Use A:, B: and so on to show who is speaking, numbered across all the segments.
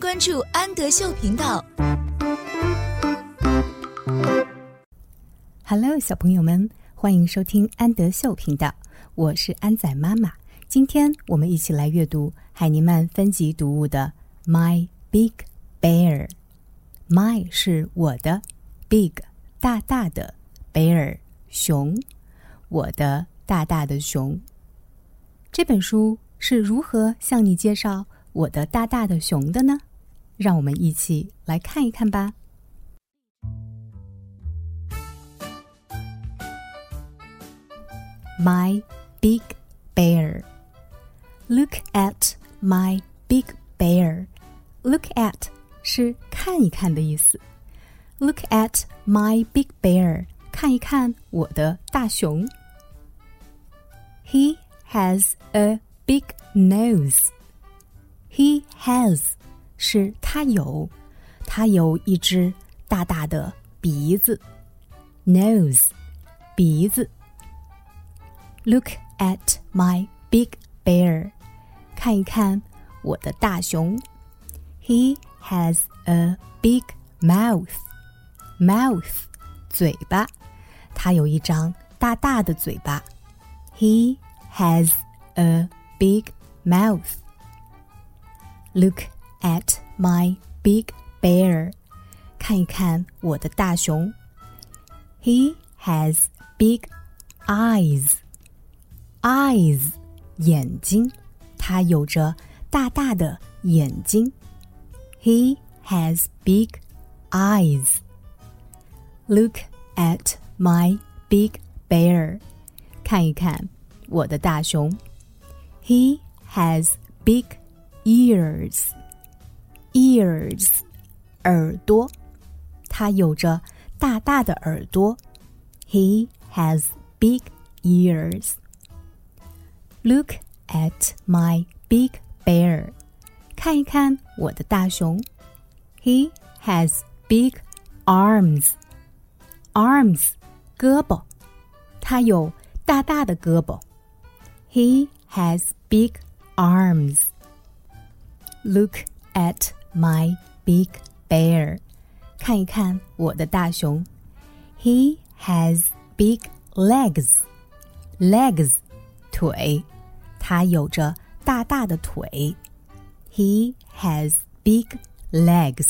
A: 关注安德秀频道。
B: Hello，小朋友们，欢迎收听安德秀频道，我是安仔妈妈。今天我们一起来阅读海尼曼分级读物的《My Big Bear》。My 是我的，Big 大大的，Bear 熊，我的大大的熊。这本书是如何向你介绍我的大大的熊的呢？让我们一起来看一看吧。My big bear. Look at my big bear. Look at 是看一看的意思。Look at my big bear. 看一看我的大熊。He has a big nose. He has 是他有，他有一只大大的鼻子。Nose 鼻子。Look at my big bear. 看一看我的大熊。He has a big mouth. Mouth 嘴巴，他有一张大大的嘴巴。He has a big mouth. Look at my big bear. 看一看我的大熊。He has big eyes. Eyes 眼睛，他有着大大的眼睛。He has big eyes. Look at my big bear. 看一看我的大熊。He has big ears. Ears 耳朵，他有着大大的耳朵。He has big ears. Look at my big bear. 看一看我的大熊。He has big arms. Arms 胳膊，他有大大的胳膊。He has big arms. Look at my big bear. 看一看我的大熊。He has big legs. Legs 腿，他有着大大的腿。He has big legs.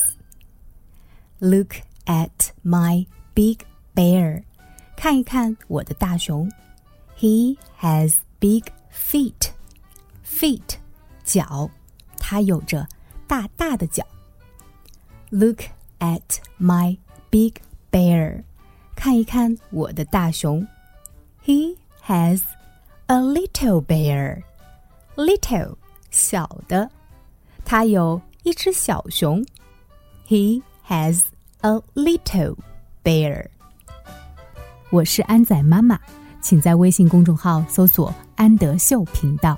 B: Look at my big bear. 看一看我的大熊。He has big feet. Feet 脚，他有着 大大的脚。Look at my big bear. 看一看我的大熊。He has a little bear. Little 小的，他有一只小熊。He has a little bear. 我是安仔妈妈，请在微信公众号搜索“安德秀频道”。